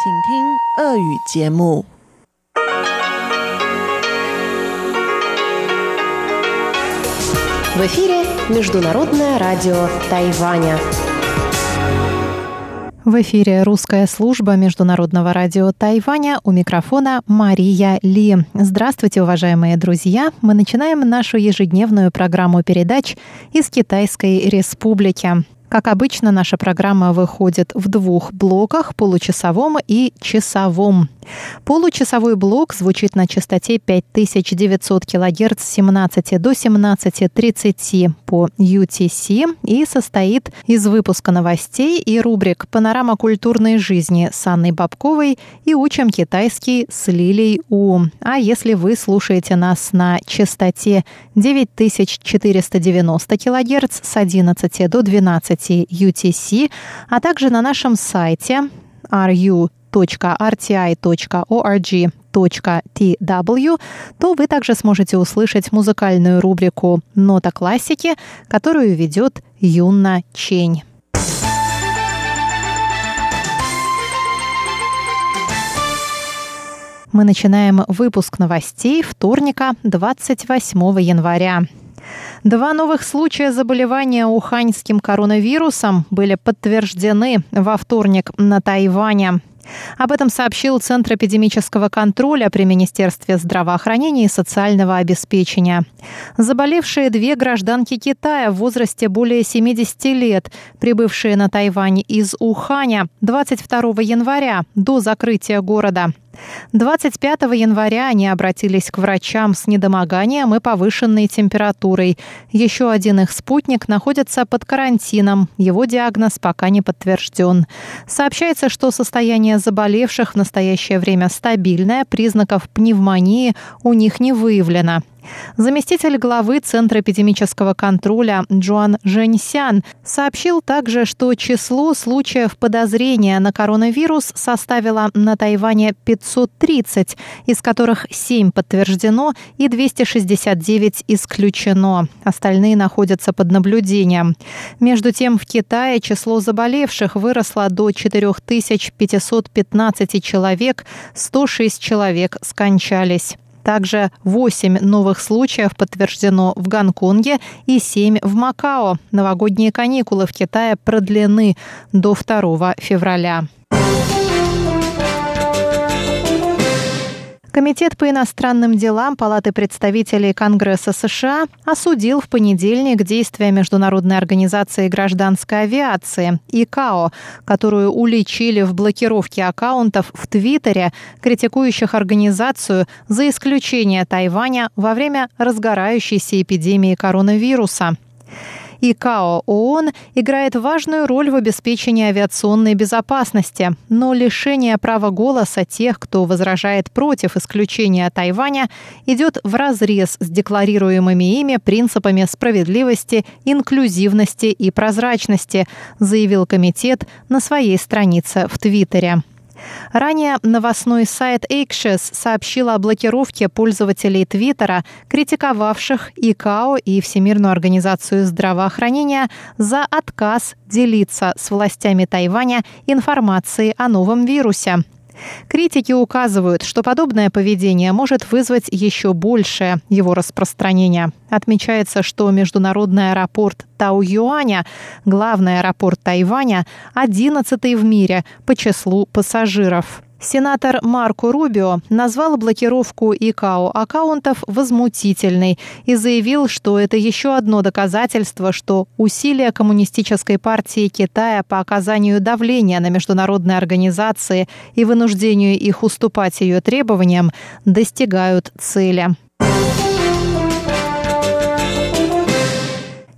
В эфире Международное радио Тайваня. В эфире русская служба Международного радио Тайваня. У микрофона Мария Ли. Здравствуйте, уважаемые друзья. Мы начинаем нашу ежедневную программу передач из Китайской Республики. Как обычно, наша программа выходит в двух блоках – получасовом и часовом. Получасовой блок звучит на частоте 5900 кГц с 17 до 17.30 по UTC и состоит из выпуска новостей и рубрик «Панорама культурной жизни» с Анной Бабковой и «Учим китайский» с Лилей У. А если вы слушаете нас на частоте 9490 кГц с 11 до 12 UTC, а также на нашем сайте ru rti.org.tw, то вы также сможете услышать музыкальную рубрику «Нота классики», которую ведет Юнна Чень. Мы начинаем выпуск новостей вторника, 28 января. Два новых случая заболевания уханьским коронавирусом были подтверждены во вторник на Тайване. Об этом сообщил Центр эпидемического контроля при Министерстве здравоохранения и социального обеспечения. Заболевшие две гражданки Китая в возрасте более 70 лет, прибывшие на Тайвань из Уханя 22 января до закрытия города – 25 января они обратились к врачам с недомоганием и повышенной температурой. Еще один их спутник находится под карантином. Его диагноз пока не подтвержден. Сообщается, что состояние заболевших в настоящее время стабильное, признаков пневмонии у них не выявлено. Заместитель главы Центра эпидемического контроля Джоан Женьсян сообщил также, что число случаев подозрения на коронавирус составило на Тайване 530, из которых 7 подтверждено и 269 исключено. Остальные находятся под наблюдением. Между тем, в Китае число заболевших выросло до 4515 человек, 106 человек скончались. Также 8 новых случаев подтверждено в Гонконге и 7 в Макао. Новогодние каникулы в Китае продлены до 2 февраля. Комитет по иностранным делам Палаты представителей Конгресса США осудил в понедельник действия Международной организации гражданской авиации ИКАО, которую уличили в блокировке аккаунтов в Твиттере, критикующих организацию за исключение Тайваня во время разгорающейся эпидемии коронавируса. ИКАО ООН играет важную роль в обеспечении авиационной безопасности, но лишение права голоса тех, кто возражает против исключения Тайваня, идет в разрез с декларируемыми ими принципами справедливости, инклюзивности и прозрачности, заявил комитет на своей странице в Твиттере. Ранее новостной сайт Axios сообщил о блокировке пользователей Твиттера, критиковавших ИКАО и Всемирную организацию здравоохранения за отказ делиться с властями Тайваня информацией о новом вирусе. Критики указывают, что подобное поведение может вызвать еще большее его распространение. Отмечается, что международный аэропорт Тау-Юаня, главный аэропорт Тайваня, 11 в мире по числу пассажиров. Сенатор Марко Рубио назвал блокировку ИКАО аккаунтов возмутительной и заявил, что это еще одно доказательство, что усилия Коммунистической партии Китая по оказанию давления на международные организации и вынуждению их уступать ее требованиям достигают цели.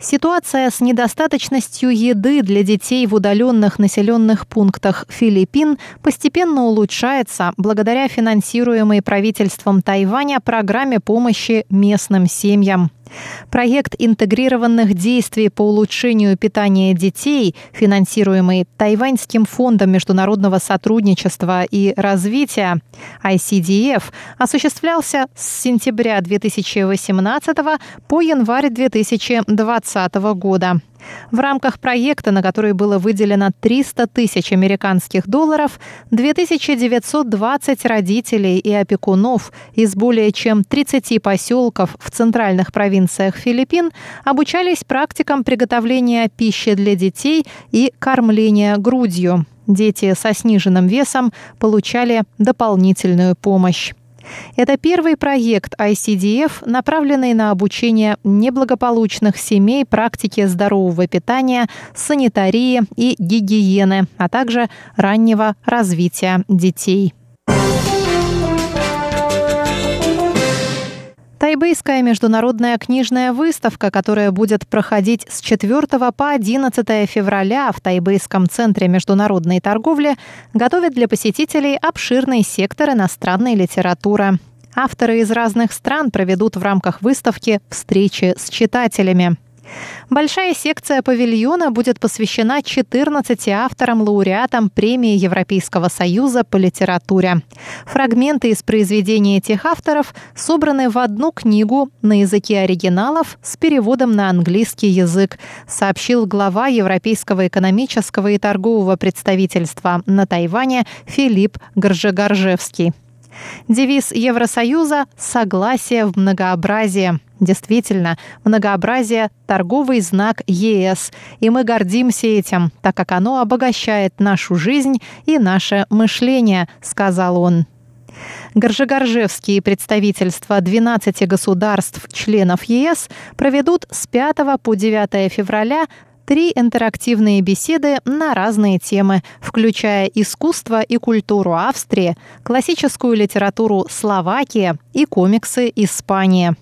Ситуация с недостаточностью еды для детей в удаленных населенных пунктах Филиппин постепенно улучшается благодаря финансируемой правительством Тайваня программе помощи местным семьям. Проект интегрированных действий по улучшению питания детей, финансируемый Тайваньским фондом международного сотрудничества и развития ICDF, осуществлялся с сентября 2018 по январь 2020 года. В рамках проекта, на который было выделено 300 тысяч американских долларов, 2920 родителей и опекунов из более чем 30 поселков в центральных провинциях Филиппин обучались практикам приготовления пищи для детей и кормления грудью. Дети со сниженным весом получали дополнительную помощь. Это первый проект ICDF, направленный на обучение неблагополучных семей практике здорового питания, санитарии и гигиены, а также раннего развития детей. Тайбэйская международная книжная выставка, которая будет проходить с 4 по 11 февраля в Тайбэйском центре международной торговли, готовит для посетителей обширный сектор иностранной литературы. Авторы из разных стран проведут в рамках выставки встречи с читателями. Большая секция павильона будет посвящена 14 авторам-лауреатам премии Европейского союза по литературе. Фрагменты из произведений этих авторов собраны в одну книгу на языке оригиналов с переводом на английский язык, сообщил глава Европейского экономического и торгового представительства на Тайване Филипп Горжегаржевский. Девиз Евросоюза «Согласие в многообразии». Действительно, многообразие – торговый знак ЕС, и мы гордимся этим, так как оно обогащает нашу жизнь и наше мышление, сказал он. Горжегоржевские представительства 12 государств-членов ЕС проведут с 5 по 9 февраля три интерактивные беседы на разные темы, включая искусство и культуру Австрии, классическую литературу Словакии и комиксы Испании.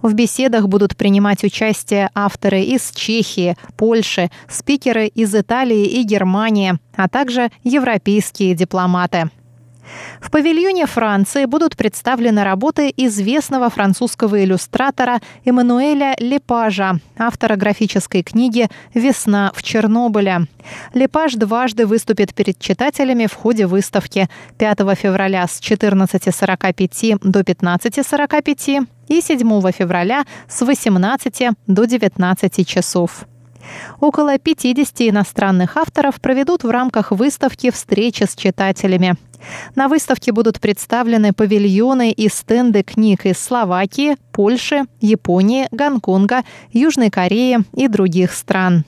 В беседах будут принимать участие авторы из Чехии, Польши, спикеры из Италии и Германии, а также европейские дипломаты. В павильоне Франции будут представлены работы известного французского иллюстратора Эммануэля Лепажа, автора графической книги «Весна в Чернобыле». Лепаж дважды выступит перед читателями в ходе выставки 5 февраля с 14.45 до 15.45 и 7 февраля с 18 до 19 часов. Около 50 иностранных авторов проведут в рамках выставки встречи с читателями. На выставке будут представлены павильоны и стенды книг из Словакии, Польши, Японии, Гонконга, Южной Кореи и других стран.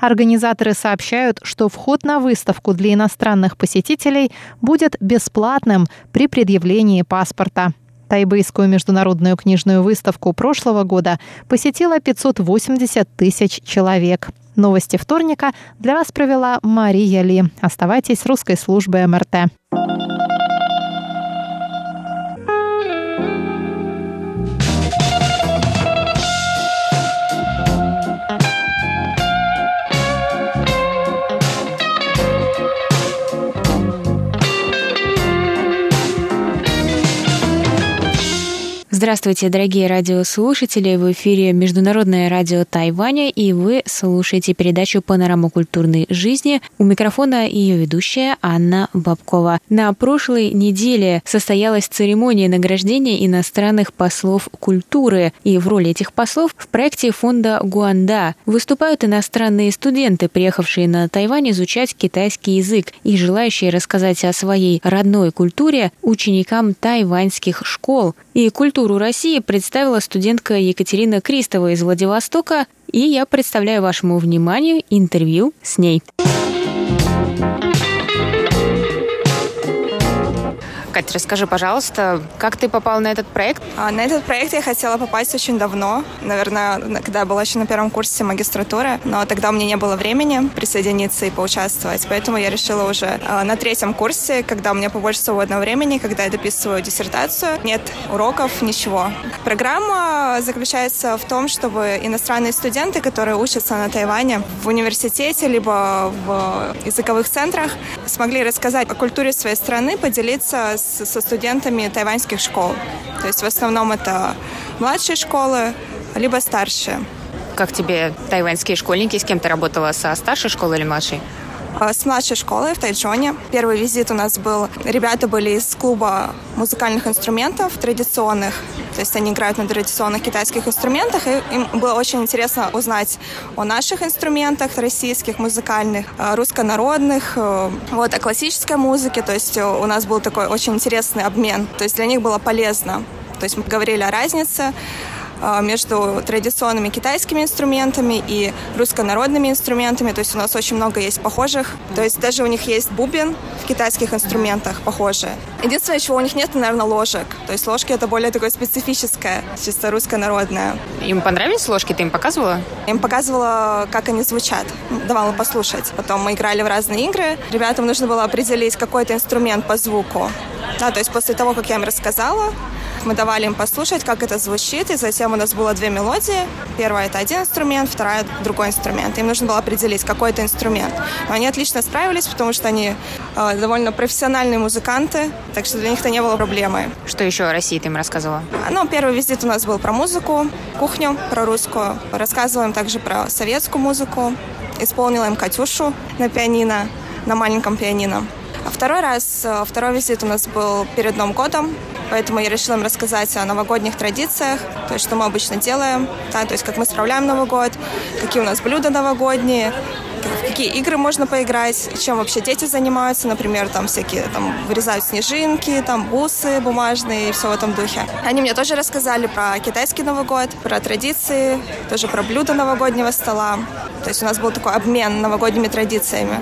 Организаторы сообщают, что вход на выставку для иностранных посетителей будет бесплатным при предъявлении паспорта. Тайбэйскую международную книжную выставку прошлого года посетило 580 тысяч человек. Новости вторника для вас провела Мария Ли. Оставайтесь с русской службой МРТ. Здравствуйте, дорогие радиослушатели! В эфире Международное радио Тайваня, и вы слушаете передачу «Панорама культурной жизни». У микрофона ее ведущая Анна Бабкова. На прошлой неделе состоялась церемония награждения иностранных послов культуры, и в роли этих послов в проекте фонда Гуанда выступают иностранные студенты, приехавшие на Тайвань изучать китайский язык и желающие рассказать о своей родной культуре ученикам тайваньских школ. И культуру культуру России представила студентка Екатерина Кристова из Владивостока, и я представляю вашему вниманию интервью с ней. Катя, расскажи, пожалуйста, как ты попала на этот проект? А, на этот проект я хотела попасть очень давно, наверное, когда я была еще на первом курсе магистратуры, но тогда у меня не было времени присоединиться и поучаствовать, поэтому я решила уже а, на третьем курсе, когда у меня побольше свободного времени, когда я дописываю диссертацию, нет уроков, ничего. Программа заключается в том, чтобы иностранные студенты, которые учатся на Тайване в университете либо в языковых центрах, смогли рассказать о культуре своей страны, поделиться со студентами тайваньских школ. То есть в основном это младшие школы, либо старшие. Как тебе тайваньские школьники? С кем ты работала? Со старшей школы или младшей? А, с младшей школы в Тайчжоне. Первый визит у нас был, ребята были из клуба музыкальных инструментов традиционных, то есть они играют на традиционных китайских инструментах, и им было очень интересно узнать о наших инструментах российских, музыкальных, а, руссконародных, э, вот, о классической музыке, то есть у нас был такой очень интересный обмен, то есть для них было полезно. То есть мы говорили о разнице, а, между традиционными китайскими инструментами и руссконародными инструментами. То есть у нас очень много есть похожих. То есть даже у них есть бубен в китайских инструментах похожие. Единственное, чего у них нет, наверное, ложек. То есть ложки это более такое специфическое, чисто руссконародное. Им понравились ложки? Ты им показывала? Им показывала, как они звучат. Давала послушать. Потом мы играли в разные игры. Ребятам нужно было определить какой-то инструмент по звуку. Да, то есть после того, как я им рассказала, мы давали им послушать, как это звучит, и затем у нас было две мелодии. Первая — это один инструмент, вторая — другой инструмент. Им нужно было определить, какой это инструмент. Но они отлично справились, потому что они э, довольно профессиональные музыканты, так что для них это не было проблемой. Что еще о России ты им рассказывала? Ну, первый визит у нас был про музыку, кухню, про русскую. Рассказываем также про советскую музыку. Исполнила им «Катюшу» на пианино, на маленьком пианино. А второй раз, э, второй визит у нас был перед Новым годом. Поэтому я решила им рассказать о новогодних традициях, то есть что мы обычно делаем, да, то есть как мы справляем Новый год, какие у нас блюда новогодние, какие игры можно поиграть, чем вообще дети занимаются, например, там всякие там вырезают снежинки, там бусы бумажные и все в этом духе. Они мне тоже рассказали про китайский Новый год, про традиции, тоже про блюда новогоднего стола. То есть у нас был такой обмен новогодними традициями.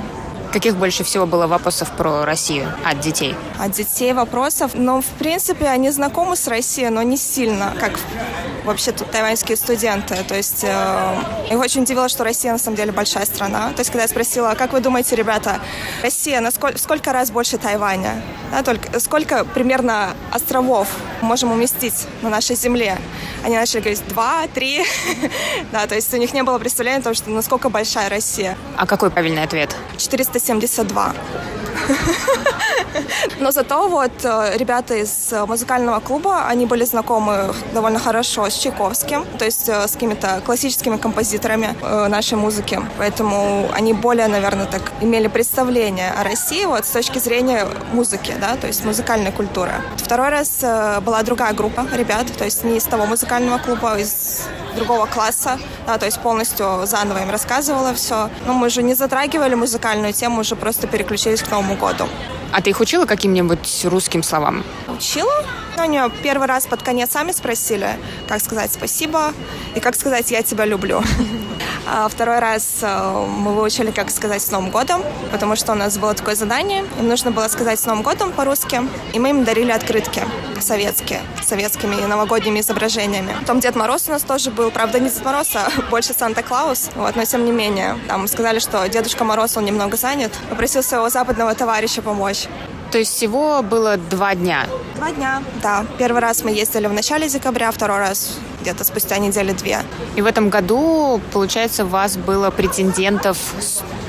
Каких больше всего было вопросов про Россию от детей? От детей вопросов, ну, в принципе, они знакомы с Россией, но не сильно, как вообще тут тайваньские студенты. То есть э, их очень удивило, что Россия на самом деле большая страна. То есть когда я спросила, как вы думаете, ребята, Россия насколько, сколько раз больше Тайваня? Да, только, сколько примерно островов можем уместить на нашей земле? Они начали говорить два, три. да, то есть у них не было представления о том, что насколько большая Россия. А какой правильный ответ? 472. Но зато вот э, ребята из э, музыкального клуба, они были знакомы довольно хорошо с Чайковским, то есть э, с какими-то классическими композиторами нашей музыки. Поэтому они более, наверное, так имели представление о России вот с точки зрения музыки, да, то есть музыкальной культуры. Второй раз была другая группа ребят, то есть не из того музыкального клуба, а из другого класса, да, то есть полностью заново им рассказывала все. Но мы же не затрагивали музыкальную тему, уже просто переключились к Новому году. А ты их учила каким-нибудь русским словам? Учила. Ну, они первый раз под конец сами спросили, как сказать спасибо и как сказать «я тебя люблю». А второй раз э, мы выучили, как сказать «с Новым годом», потому что у нас было такое задание. Им нужно было сказать «с Новым годом» по-русски, и мы им дарили открытки советские, советскими новогодними изображениями. Потом Дед Мороз у нас тоже был, правда, не Дед Мороз, а больше Санта-Клаус, вот, но тем не менее. Там сказали, что Дедушка Мороз, он немного занят, попросил своего западного товарища помочь. То есть всего было два дня? Два дня, да. Первый раз мы ездили в начале декабря, второй раз где-то спустя недели две. И в этом году, получается, у вас было претендентов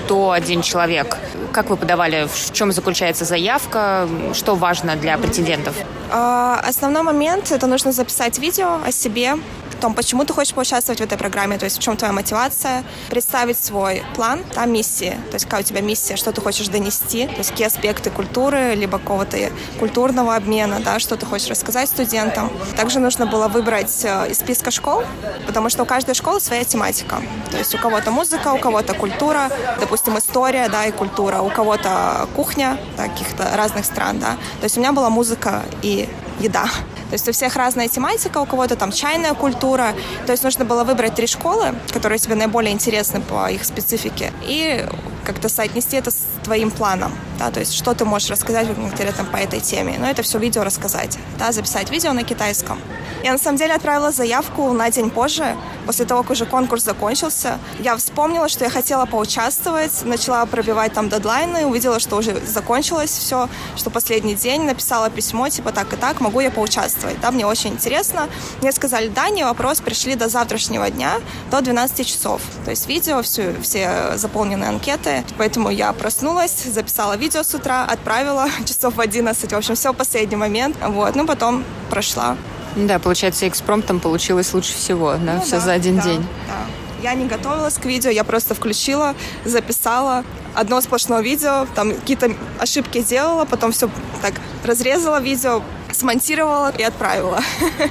101 человек. Как вы подавали? В чем заключается заявка? Что важно для претендентов? А, основной момент – это нужно записать видео о себе, том, почему ты хочешь поучаствовать в этой программе, то есть в чем твоя мотивация, представить свой план, там миссии, то есть какая у тебя миссия, что ты хочешь донести, то есть какие аспекты культуры, либо какого-то культурного обмена, да, что ты хочешь рассказать студентам. Также нужно было выбрать э, из списка школ, потому что у каждой школы своя тематика. То есть у кого-то музыка, у кого-то культура, допустим, история, да, и культура, у кого-то кухня да, каких-то разных стран, да. То есть у меня была музыка и еда. То есть у всех разная тематика, у кого-то там чайная культура. То есть нужно было выбрать три школы, которые тебе наиболее интересны по их специфике, и как-то соотнести это с твоим планом, да, то есть что ты можешь рассказать конкретно по этой теме. Но это все видео рассказать, да, записать видео на китайском. Я на самом деле отправила заявку на день позже, после того, как уже конкурс закончился. Я вспомнила, что я хотела поучаствовать, начала пробивать там дедлайны, увидела, что уже закончилось все, что последний день, написала письмо, типа так и так, могу я поучаствовать. Да, мне очень интересно. Мне сказали, да, не вопрос, пришли до завтрашнего дня, до 12 часов. То есть видео, все, все заполненные анкеты. Поэтому я проснулась, записала видео с утра, отправила часов в 11. В общем, все в последний момент. Вот. Ну, потом прошла Да, получается, экспромтом получилось лучше всего, да, ну, все да, за один да, день. Да. Я не готовилась к видео, я просто включила, записала одно сплошное видео, там какие-то ошибки делала, потом все так разрезала видео, смонтировала и отправила.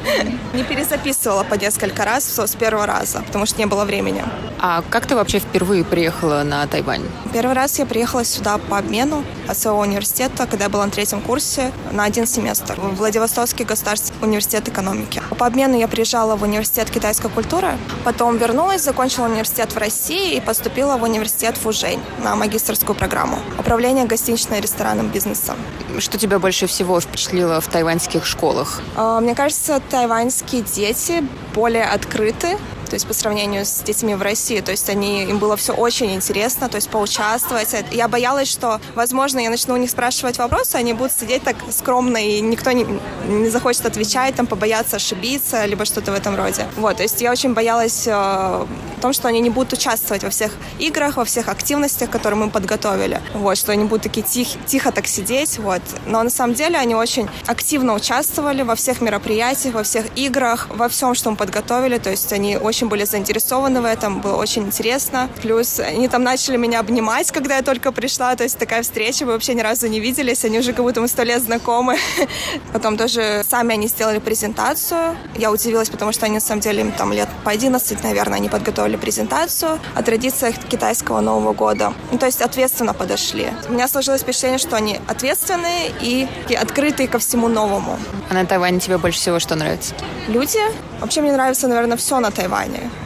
Не перезаписывала по несколько раз, с первого раза, потому что не было времени. А как ты вообще впервые приехала на Тайвань? Первый раз я приехала сюда по обмену от своего университета, когда я была на третьем курсе, на один семестр в Владивостокский государственный университет экономики. По обмену я приезжала в университет китайской культуры, потом вернулась, закончила университет в России и поступила в университет Фужень на магистрскую программу управление гостиничным и ресторанным бизнесом. Что тебя больше всего впечатлило в тайваньских школах? А, мне кажется, тайваньские дети более открыты, то есть по сравнению с детьми в России. То есть они, им было все очень интересно, то есть поучаствовать. Я боялась, что, возможно, я начну у них спрашивать вопросы, они будут сидеть так скромно, и никто не, не захочет отвечать, там, побояться ошибиться, либо что-то в этом роде. Вот, то есть я очень боялась э, том, что они не будут участвовать во всех играх, во всех активностях, которые мы подготовили. Вот, что они будут такие тих, тихо так сидеть, вот. Но на самом деле они очень активно участвовали во всех мероприятиях, во всех играх, во всем, что мы подготовили, то есть они очень очень были заинтересованы в этом, было очень интересно. Плюс они там начали меня обнимать, когда я только пришла, то есть такая встреча, мы вообще ни разу не виделись, они уже как будто мы сто лет знакомы. Потом тоже сами они сделали презентацию. Я удивилась, потому что они на самом деле им там лет по 11, наверное, они подготовили презентацию о традициях китайского Нового года. Ну, то есть ответственно подошли. У меня сложилось впечатление, что они ответственные и открытые ко всему новому. А на Тайване тебе больше всего что нравится? Люди. Вообще мне нравится, наверное, все на Тайване.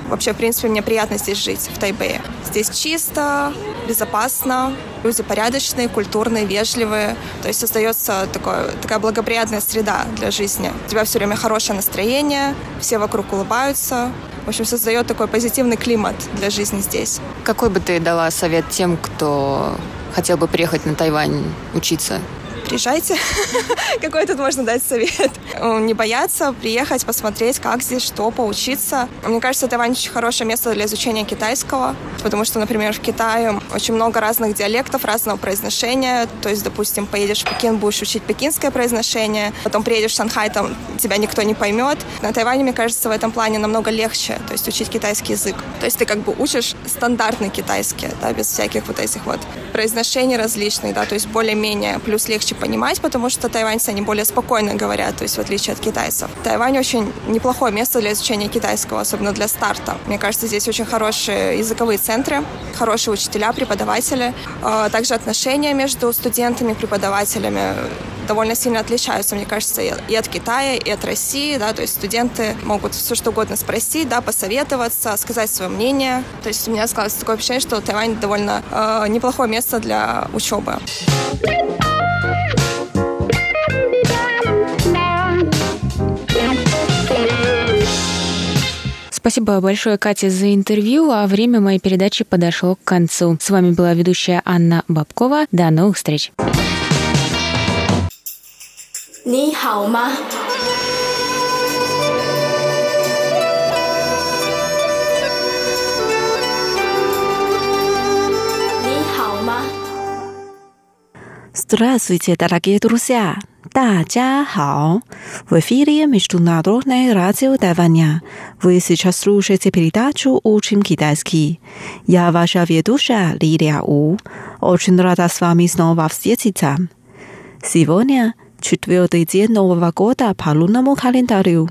Вообще, в принципе, мне приятно здесь жить, в Тайбэе. Здесь чисто, безопасно, люди порядочные, культурные, вежливые. То есть создается такое, такая благоприятная среда для жизни. У тебя все время хорошее настроение, все вокруг улыбаются. В общем, создает такой позитивный климат для жизни здесь. Какой бы ты дала совет тем, кто хотел бы приехать на Тайвань учиться? Приезжайте. Какой тут можно дать совет? Не бояться приехать, посмотреть, как здесь, что, поучиться. Мне кажется, Тайвань очень хорошее место для изучения китайского, потому что, например, в Китае очень много разных диалектов, разного произношения. То есть, допустим, поедешь в Пекин, будешь учить пекинское произношение, потом приедешь в Шанхай, там тебя никто не поймет. На Тайване, мне кажется, в этом плане намного легче, то есть учить китайский язык. То есть ты как бы учишь стандартный китайский, да, без всяких вот этих вот произношений различных, да, то есть более-менее, плюс легче понимать, потому что тайваньцы, они более спокойно говорят, то есть в отличие от китайцев. Тайвань очень неплохое место для изучения китайского, особенно для старта. Мне кажется, здесь очень хорошие языковые центры, хорошие учителя, преподаватели. А, также отношения между студентами преподавателями довольно сильно отличаются, мне кажется, и от Китая, и от России, да, то есть студенты могут все что угодно спросить, да, посоветоваться, сказать свое мнение. То есть у меня складывается такое впечатление, что Тайвань довольно э, неплохое место для учебы. Спасибо большое, Катя, за интервью, а время моей передачи подошло к концу. С вами была ведущая Анна Бабкова. До новых встреч. 你好吗？你好吗？Здравствуйте, дорогие друзья! 大家好! В эфире Международное радио Тайваня. Вы сейчас слушаете передачу «Учим китайский». Я ваша ведущая Лилия У. Очень рада с вами снова встретиться. Сегодня четвертый день Нового года по лунному календарю.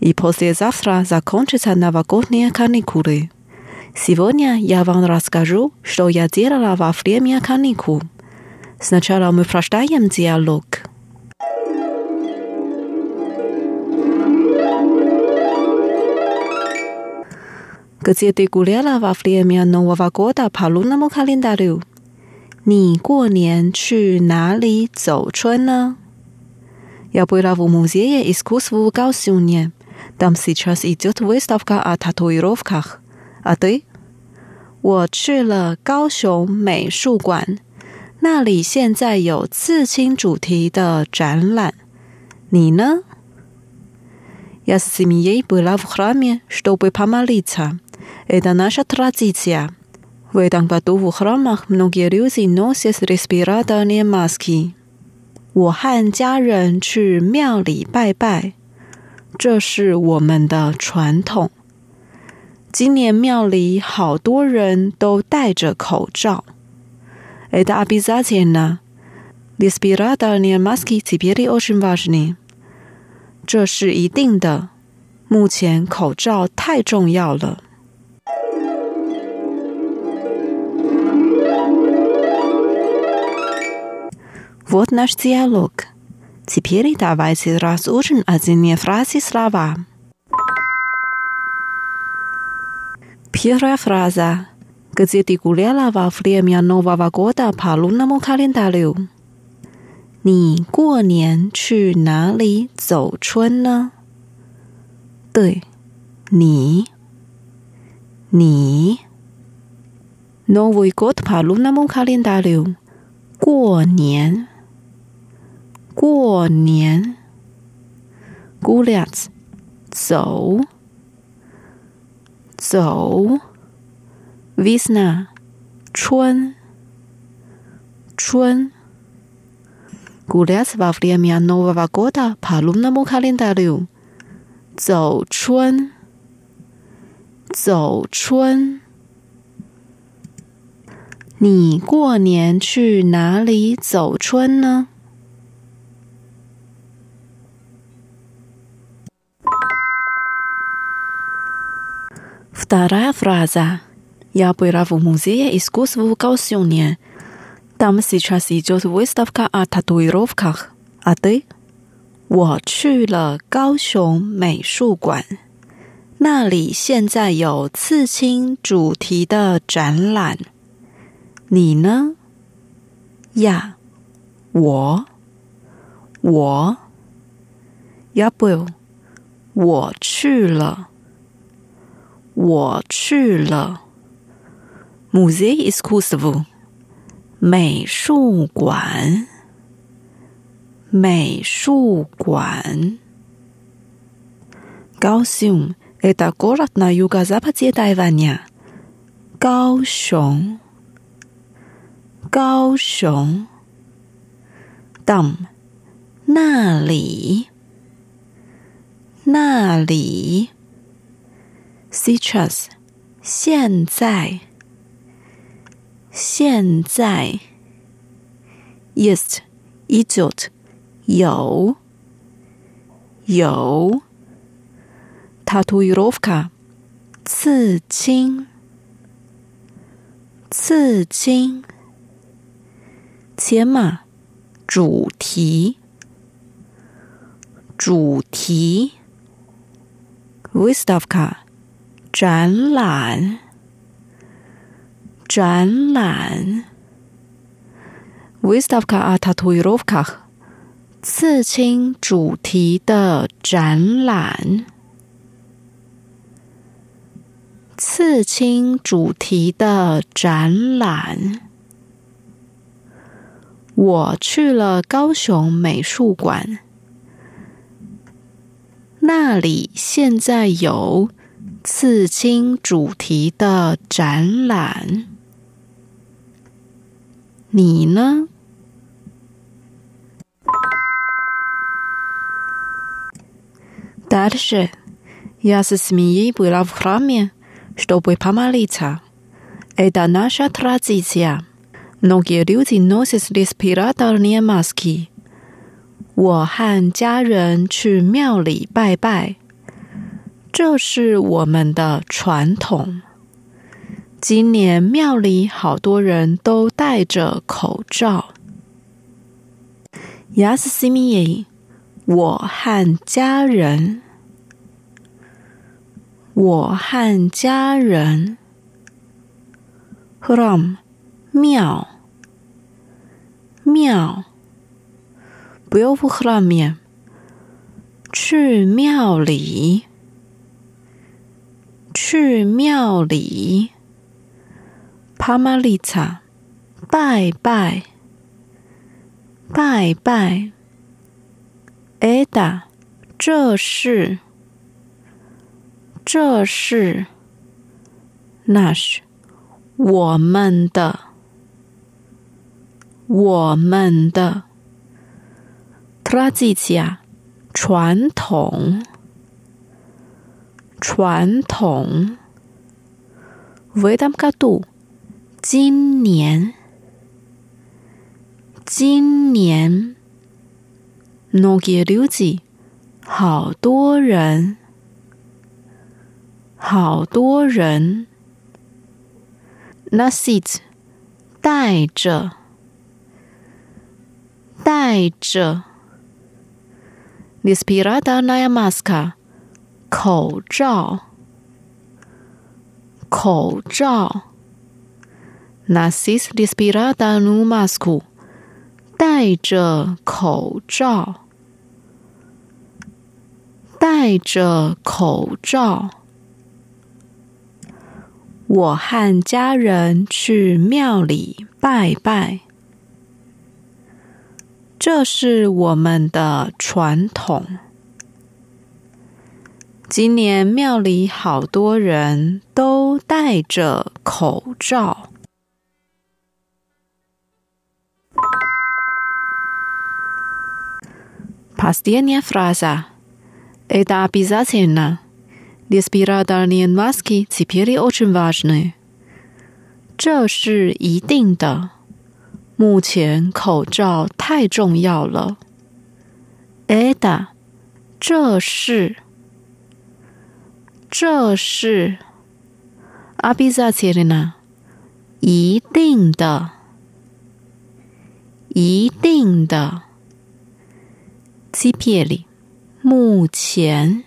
И послезавтра закончатся новогодние каникулы. Сегодня я вам расскажу, что я делала во время каникул. Сначала мы прочитаем диалог. Где ты гуляла во время Нового года по лунному календарю? 你过年去哪里走春呢 ？Я была в музее искусств в Гаосюне. Там сейчас идет выставка о татуировках. А ты? 我去了高雄美术馆，那里现在有刺青主题的展览。你呢？Я с семьей была в храме, чтобы помолиться. Это наша традиция. В этом году в храмах многие люди носят респираторные маски. 我和家人去庙里拜拜，这是我们的传统。今年庙里好多人都戴着口罩。Ed abizatena, dispirata ni maski ti piri ocean vajni。这是一定的，目前口罩太重要了。Вот наш диалог. Теперь давайте разучим отдельные фразы слова. Первая фраза. Где ты гуляла во время Нового года по лунному календарю? 你过年去哪里走春呢？对，你，你，Новый год по лунному календарю，过年， 过年。姑娘走走，visna，春春 google 米亚诺瓦瓦 vafril 卡林达留走春走春你过年去哪里走春呢？？Вторая фраза. Я была в музее искусств в Гаосюне. Там сейчас идет выставка о татуировках. А ты? 我去了高雄美术馆，那里现在有刺青主题的展览。你呢？呀，我，我，要不，我去了， 我去了。Musée exclusive，美术馆。美术馆。高雄，это город на юго-западе Тайваня。高雄，高雄。там，那里，那里。 citrus，现在，现在，east e g y p t 有，有，tatuirovka，刺青，刺青，天马，主题，主题，wistovka。Vistavka, 展览，展览，выставка о татуировках。刺青主题的展览，刺青主题的展览。我去了高雄美术馆，那里现在有 刺青主题的展览。你呢？Дальше я со семьей была в храме, чтобы помолиться. Это наша традиция. Многие люди носят респираторные маски. 我和家人去庙里拜拜， 这是我们的传统。今年庙里好多人都戴着口罩。Yes, s i m i 我和家人，我和家人。From 庙，庙，不要不 from 去庙里。去庙里。帕玛丽查，拜拜，拜拜。艾达，这是，这是，那是我们的，我们的。tradition，传统。传统。维达卡度，今年，今年，诺吉留吉，好多人，好多人。那西子，带着，带着。Nispirada naya maska。口罩口罩。Nasis dispira danumasku 戴着口罩。戴着口罩。我和家人去庙里拜拜。这是我们的传统。今年庙里好多人都戴着口罩。Последняя фраза. Это обязательно. Респираторные маски теперь очень важны. 这是一定的。目前口罩太重要了。Это 这是。 这是阿比萨切的呢，一定的，一定的。基别里，目前，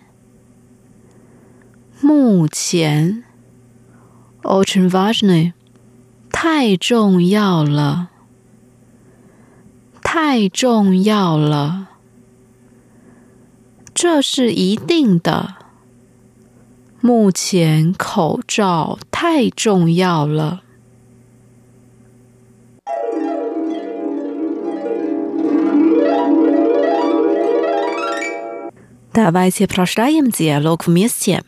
目前，очень важно，太重要了，太重要了，这是一定的。目前口罩太重要了。Давайте прочитаем диалог вместе。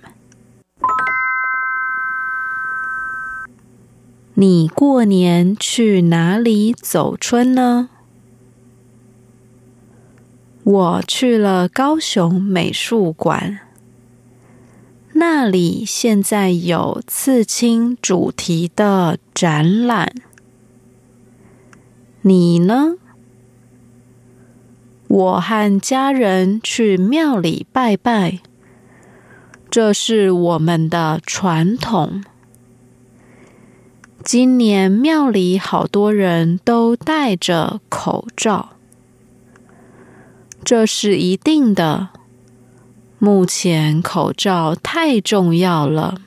你过年去哪里走春呢？我去了高雄美术馆。 那里现在有刺青主题的展览。你呢？我和家人去庙里拜拜，这是我们的传统。今年庙里好多人都戴着口罩，这是一定的。目前口罩太重要了。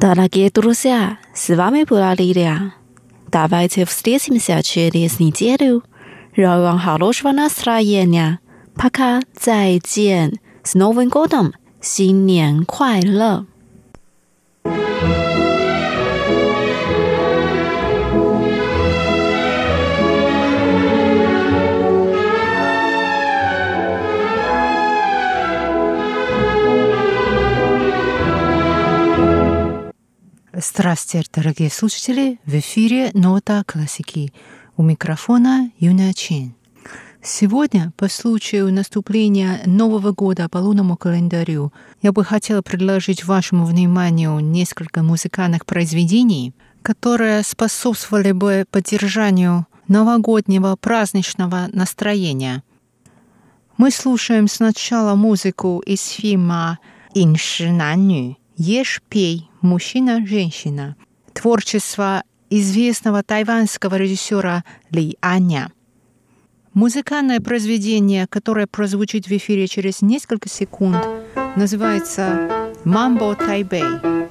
达拉吉多罗西啊，十八拉里了，打败切夫斯列奇小区的斯尼杰鲁，然后往哈罗舒瓦纳斯拉耶呢，帕卡再见，Snowing Gotham，新年快乐。Здравствуйте, дорогие слушатели! В эфире «Нота классики». У микрофона Юна Чин. Сегодня, по случаю наступления Нового года по лунному календарю, я бы хотела предложить вашему вниманию несколько музыкальных произведений, которые способствовали бы поддержанию новогоднего праздничного настроения. Мы слушаем сначала музыку из фильма «Инши Наню» «Ешь, пей, мужчина, женщина». Творчество известного тайванского режиссера Ли Аня. Музыкальное произведение, которое прозвучит в эфире через несколько секунд, называется «Мамбо Тайбэй».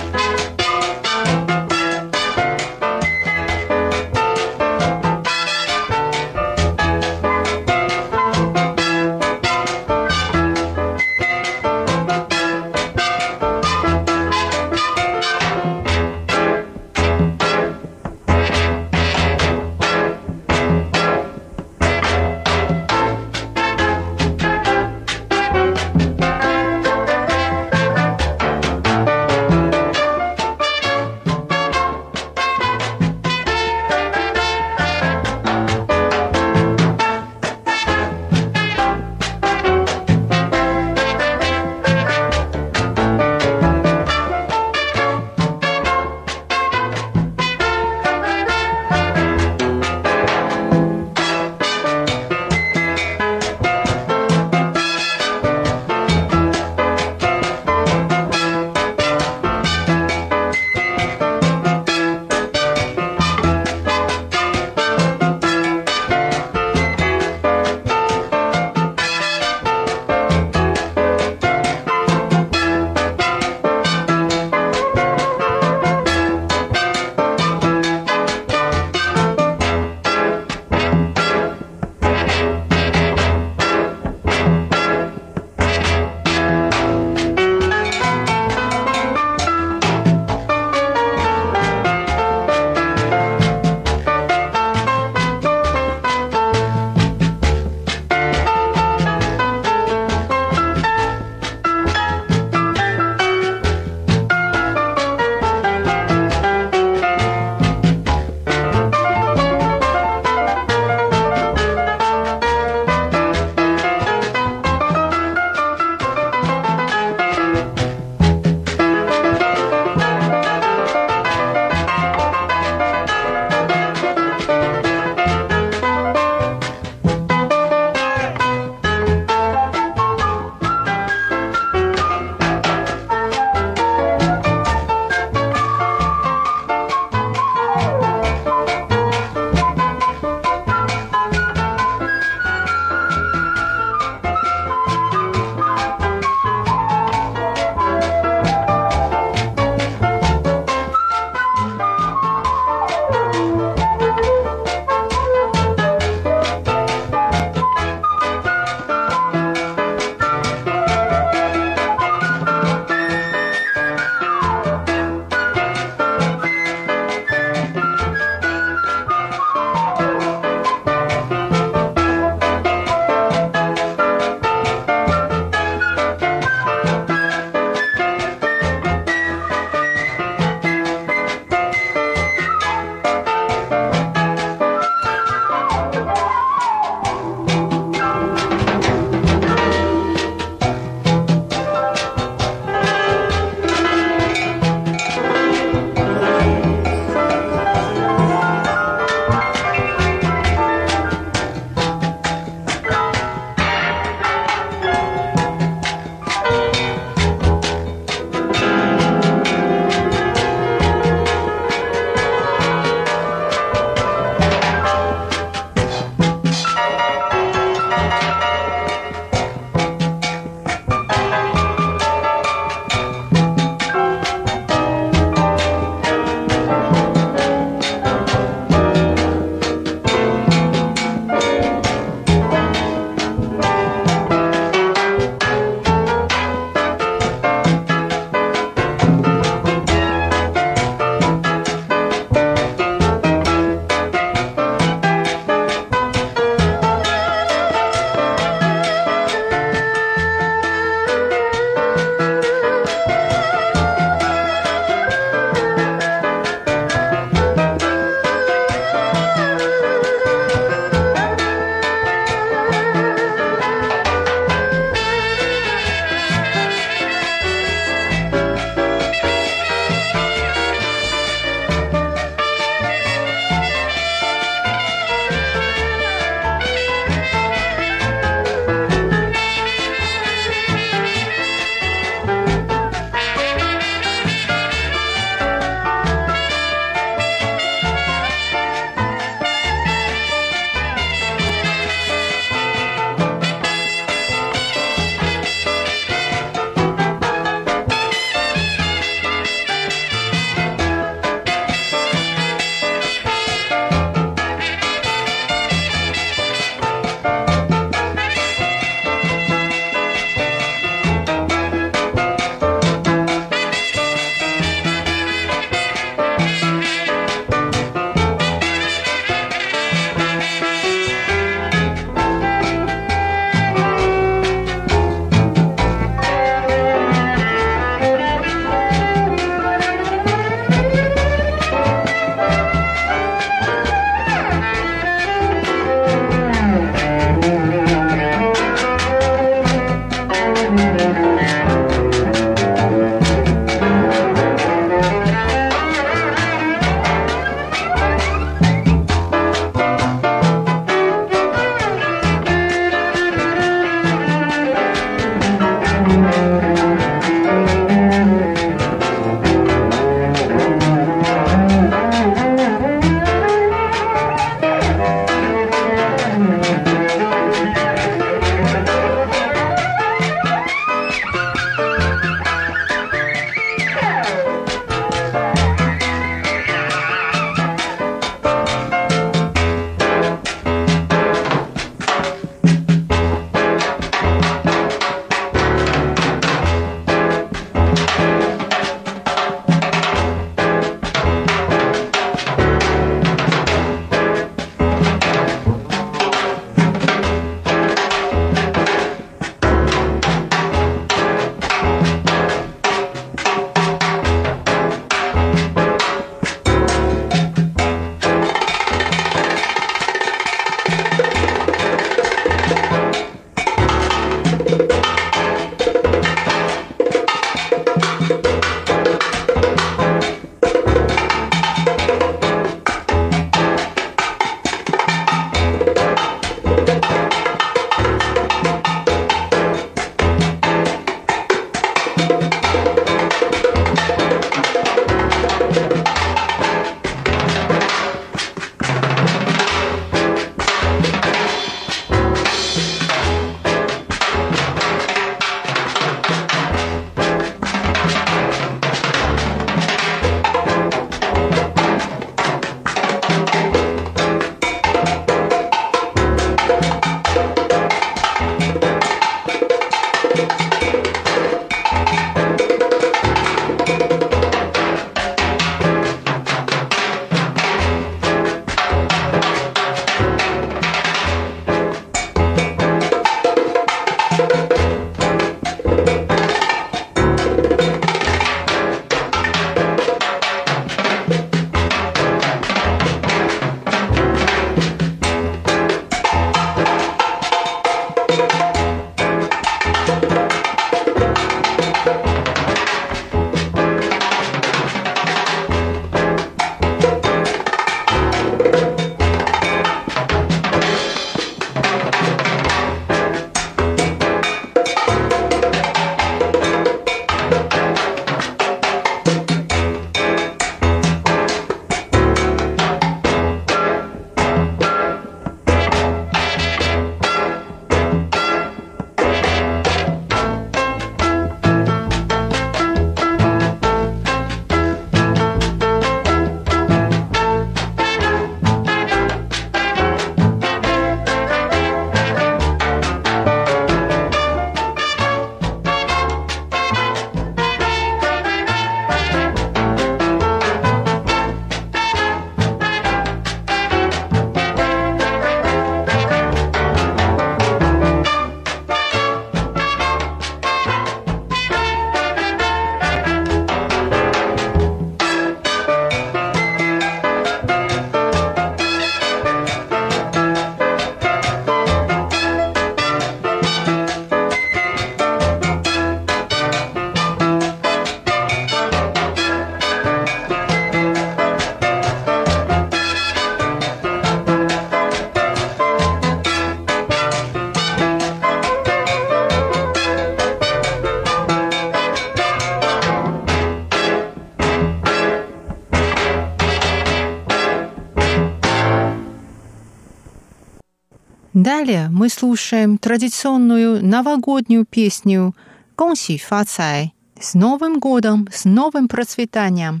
Далее мы слушаем традиционную новогоднюю песню «Гонси фацай» с Новым годом, с новым процветанием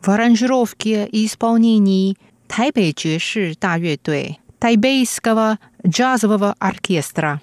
в аранжировке и исполнении Тайбэй Джеши тайбейского джазового оркестра.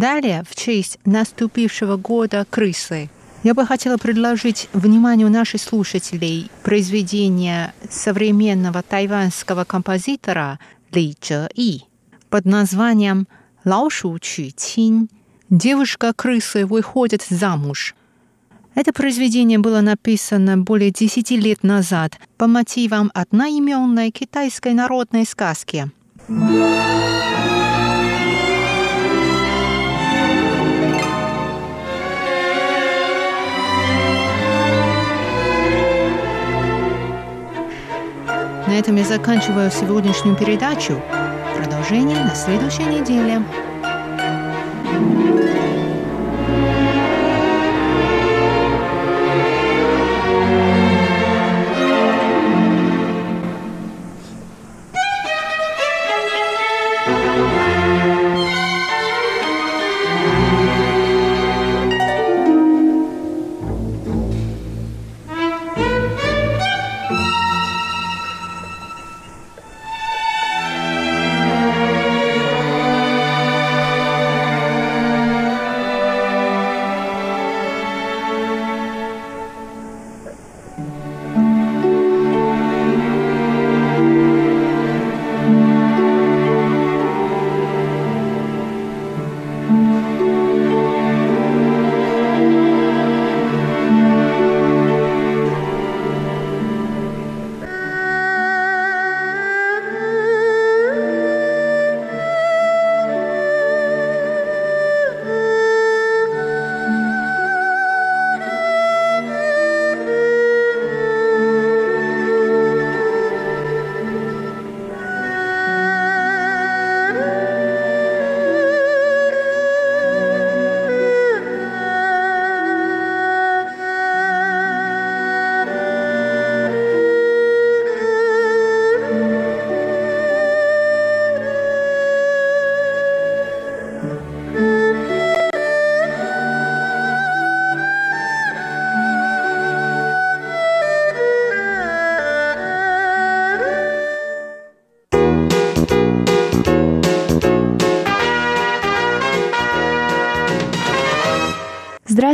Далее, в честь наступившего года крысы, я бы хотела предложить вниманию наших слушателей произведение современного тайванского композитора Ли Чжэ И под названием «Лао Шу Чу Чин» «Девушка-крысы выходит замуж». Это произведение было написано более десяти лет назад по мотивам одноименной китайской народной сказки. Этом я заканчиваю сегодняшнюю передачу. Продолжение на следующей неделе.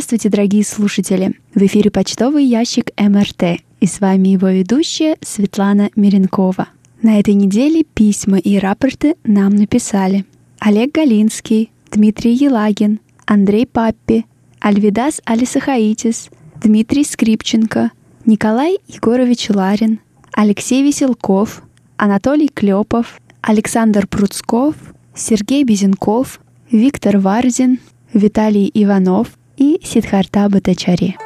Здравствуйте, дорогие слушатели! В эфире почтовый ящик МРТ, и с вами его ведущая Светлана Миренкова. На этой неделе письма и рапорты нам написали Олег Галинский, Дмитрий Елагин, Андрей Паппи, Альвидас Алисахаитис, Дмитрий Скрипченко, Николай Егорович Ларин, Алексей Веселков, Анатолий Клепов, Александр Пруцков, Сергей Безенков, Виктор Варзин, Виталий Иванов, и Сидхарта Батачари.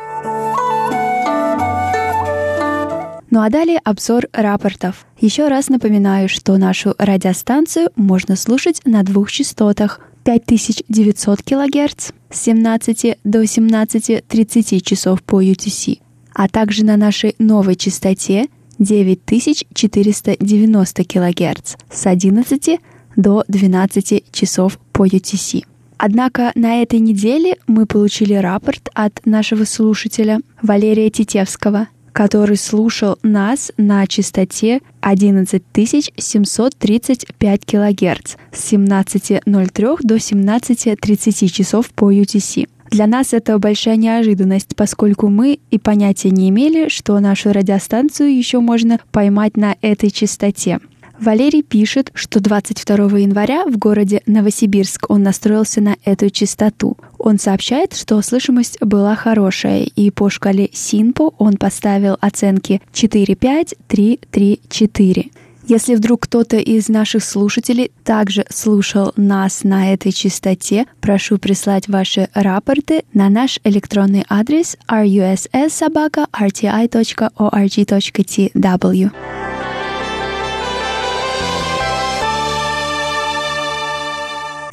Ну а далее обзор рапортов. Еще раз напоминаю, что нашу радиостанцию можно слушать на двух частотах 5900 кГц с 17 до 17.30 часов по UTC, а также на нашей новой частоте 9490 кГц с 11 до 12 часов по UTC. Однако на этой неделе мы получили рапорт от нашего слушателя Валерия Титевского, который слушал нас на частоте 11735 кГц с 17.03 до 17.30 часов по UTC. Для нас это большая неожиданность, поскольку мы и понятия не имели, что нашу радиостанцию еще можно поймать на этой частоте. Валерий пишет, что 22 января в городе Новосибирск он настроился на эту частоту. Он сообщает, что слышимость была хорошая, и по шкале СИНПО он поставил оценки 4-5, 3-3, 4. Если вдруг кто-то из наших слушателей также слушал нас на этой частоте, прошу прислать ваши рапорты на наш электронный адрес russsobaka.rti.org.tw.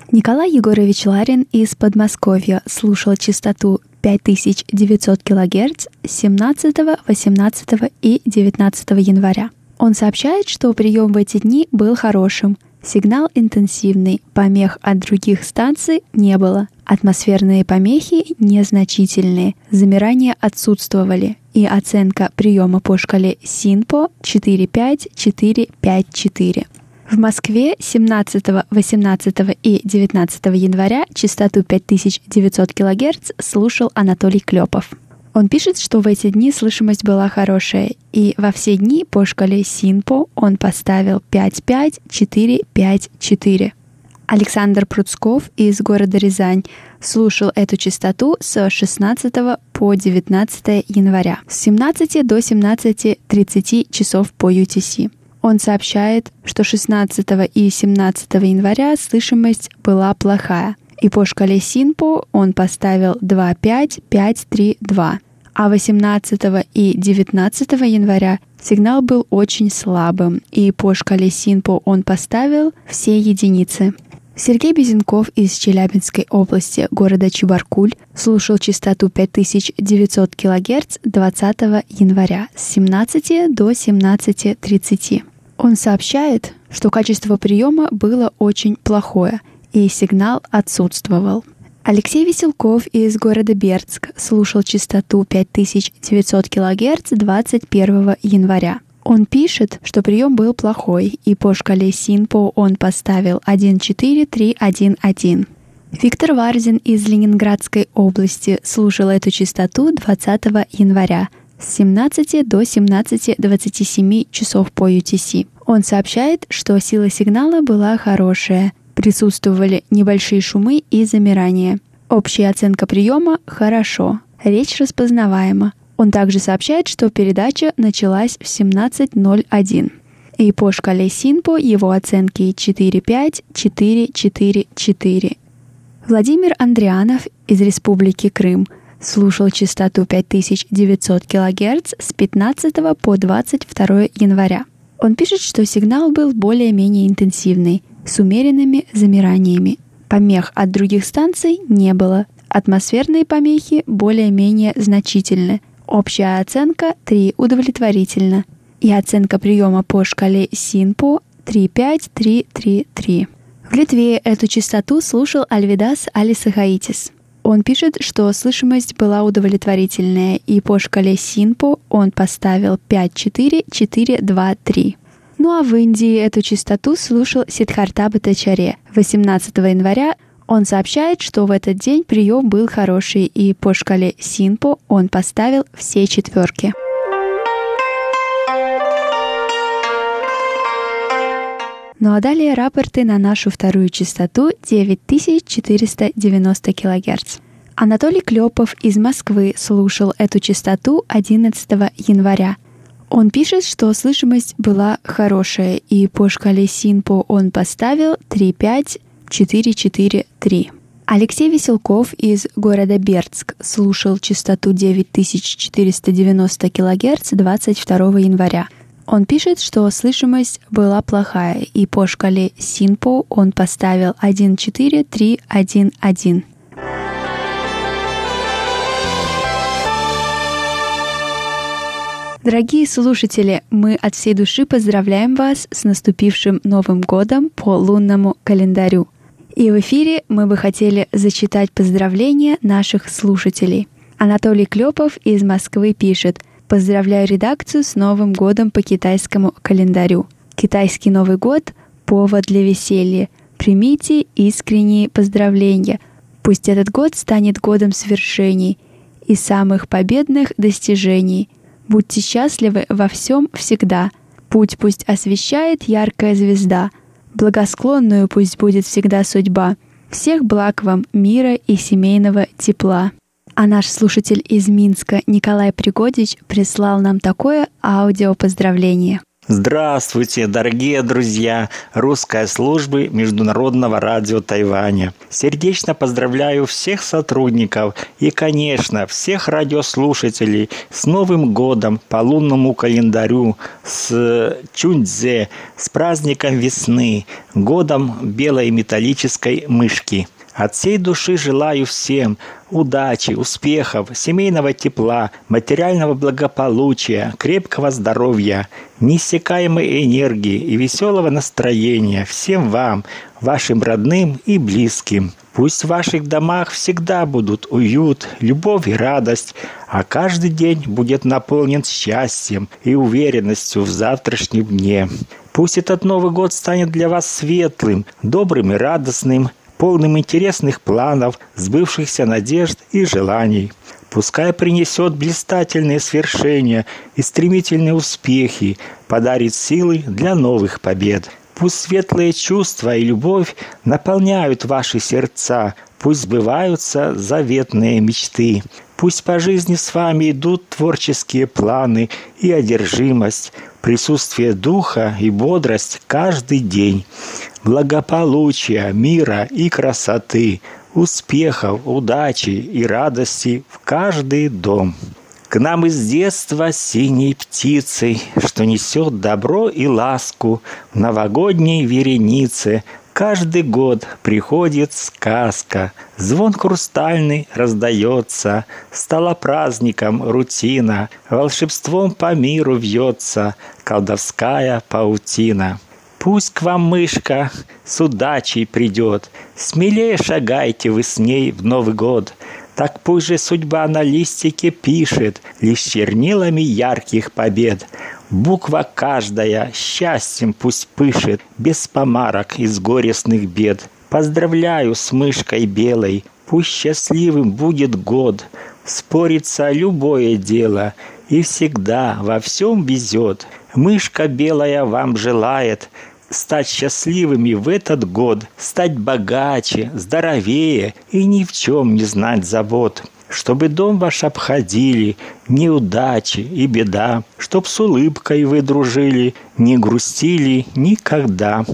Николай Егорович Ларин из Подмосковья слушал частоту 5900 кГц 17, 18 и 19 января. Он сообщает, что прием в эти дни был хорошим. Сигнал интенсивный, помех от других станций не было. Атмосферные помехи незначительные, замирания отсутствовали, и оценка приема по шкале СИНПО 45454. В Москве 17, 18 и 19 января частоту 5900 кГц слушал Анатолий Клепов. Он пишет, что в эти дни слышимость была хорошая, и во все дни по шкале Синпо он поставил 5-5-4-5-4. Александр Пруцков из города Рязань слушал эту частоту с 16 по 19 января с 17 до 17.30 часов по UTC. Он сообщает, что 16 и 17 января слышимость была плохая, и по шкале Синпо он поставил 2-5-5-3-2. А 18 и 19 января сигнал был очень слабым, и по шкале Синпо он поставил все единицы. Сергей Безенков из Челябинской области, города Чебаркуль, слушал частоту 5900 кГц 20 января с 17 до 17.30. Он сообщает, что качество приема было очень плохое, и сигнал отсутствовал. Алексей Веселков из города Бердск слушал частоту 5900 кГц 21 января. Он пишет, что прием был плохой, и по шкале Синпо он поставил 14311. Виктор Варзин из Ленинградской области слушал эту частоту 20 января с 17 до 17.27 часов по UTC. Он сообщает, что сила сигнала была хорошая, присутствовали небольшие шумы и замирания. Общая оценка приема – хорошо, речь распознаваема. Он также сообщает, что передача началась в 17.01. И по шкале Синпо его оценки 4.5, 4, 4, 4. Владимир Андрианов из Республики Крым слушал частоту 5900 кГц с 15 по 22 января. Он пишет, что сигнал был более-менее интенсивный, с умеренными замираниями. Помех от других станций не было. Атмосферные помехи более-менее значительны. Общая оценка 3 удовлетворительно. И оценка приема по шкале СИНПО 35333. В Литве эту частоту слушал Альвидас Алисахаитис. Он пишет, что слышимость была удовлетворительная, и по шкале СИНПО он поставил 5-4-4-2-3. Ну а в Индии эту частоту слушал Сидхарта Батачаре. 18 января он сообщает, что в этот день прием был хороший, и по шкале Синпо он поставил все четверки. Ну а далее рапорты на нашу вторую частоту 9490 кГц. Анатолий Клепов из Москвы слушал эту частоту 11 января. Он пишет, что слышимость была хорошая, и по шкале Синпо он поставил 3,5 443. Алексей Веселков из города Бердск слушал частоту 9490 кГц 22 января. Он пишет, что слышимость была плохая, и по шкале Синпо он поставил 14311. Дорогие слушатели, мы от всей души поздравляем вас с наступившим Новым годом по лунному календарю. И в эфире мы бы хотели зачитать поздравления наших слушателей. Анатолий Клепов из Москвы пишет «Поздравляю редакцию с Новым годом по китайскому календарю. Китайский Новый год – повод для веселья. Примите искренние поздравления. Пусть этот год станет годом свершений и самых победных достижений. Будьте счастливы во всем всегда. Путь пусть освещает яркая звезда – Благосклонную пусть будет всегда судьба. Всех благ вам, мира и семейного тепла. А наш слушатель из Минска Николай Пригодич прислал нам такое аудиопоздравление. Здравствуйте, дорогие друзья русской службы Международного радио Тайваня. Сердечно поздравляю всех сотрудников и, конечно, всех радиослушателей с Новым годом по лунному календарю, с Чуньцзе, с праздником весны, годом белой металлической мышки – от всей души желаю всем удачи, успехов, семейного тепла, материального благополучия, крепкого здоровья, неиссякаемой энергии и веселого настроения всем вам, вашим родным и близким. Пусть в ваших домах всегда будут уют, любовь и радость, а каждый день будет наполнен счастьем и уверенностью в завтрашнем дне. Пусть этот Новый год станет для вас светлым, добрым и радостным, полным интересных планов, сбывшихся надежд и желаний. Пускай принесет блистательные свершения и стремительные успехи, подарит силы для новых побед. Пусть светлые чувства и любовь наполняют ваши сердца, пусть сбываются заветные мечты. Пусть по жизни с вами идут творческие планы и одержимость, присутствие духа и бодрость каждый день благополучия, мира и красоты, успехов, удачи и радости в каждый дом. К нам из детства синей птицей, что несет добро и ласку в новогодней веренице, Каждый год приходит сказка, звон хрустальный раздается, стала праздником рутина, волшебством по миру вьется колдовская паутина. Пусть к вам мышка с удачей придет, Смелее шагайте вы с ней в Новый год. Так пусть же судьба на листике пишет Лишь чернилами ярких побед. Буква каждая счастьем пусть пышет, Без помарок из горестных бед. Поздравляю с мышкой белой, Пусть счастливым будет год. Спорится любое дело, И всегда во всем везет. Мышка белая вам желает стать счастливыми в этот год, стать богаче, здоровее и ни в чем не знать забот. Чтобы дом ваш обходили неудачи и беда, Чтоб с улыбкой вы дружили, не грустили никогда.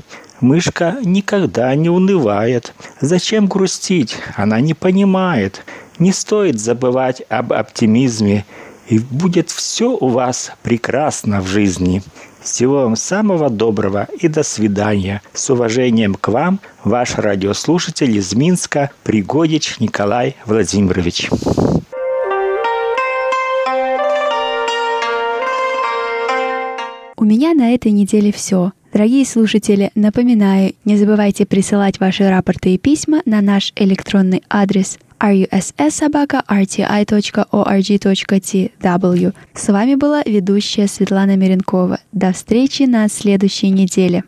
Мышка никогда не унывает. Зачем грустить? Она не понимает. Не стоит забывать об оптимизме, и будет все у вас прекрасно в жизни. Всего вам самого доброго и до свидания. С уважением к вам, ваш радиослушатель из Минска, Пригодич Николай Владимирович. У меня на этой неделе все. Дорогие слушатели, напоминаю, не забывайте присылать ваши рапорты и письма на наш электронный адрес russsobaka.rti.org.tw. С вами была ведущая Светлана Миренкова. До встречи на следующей неделе.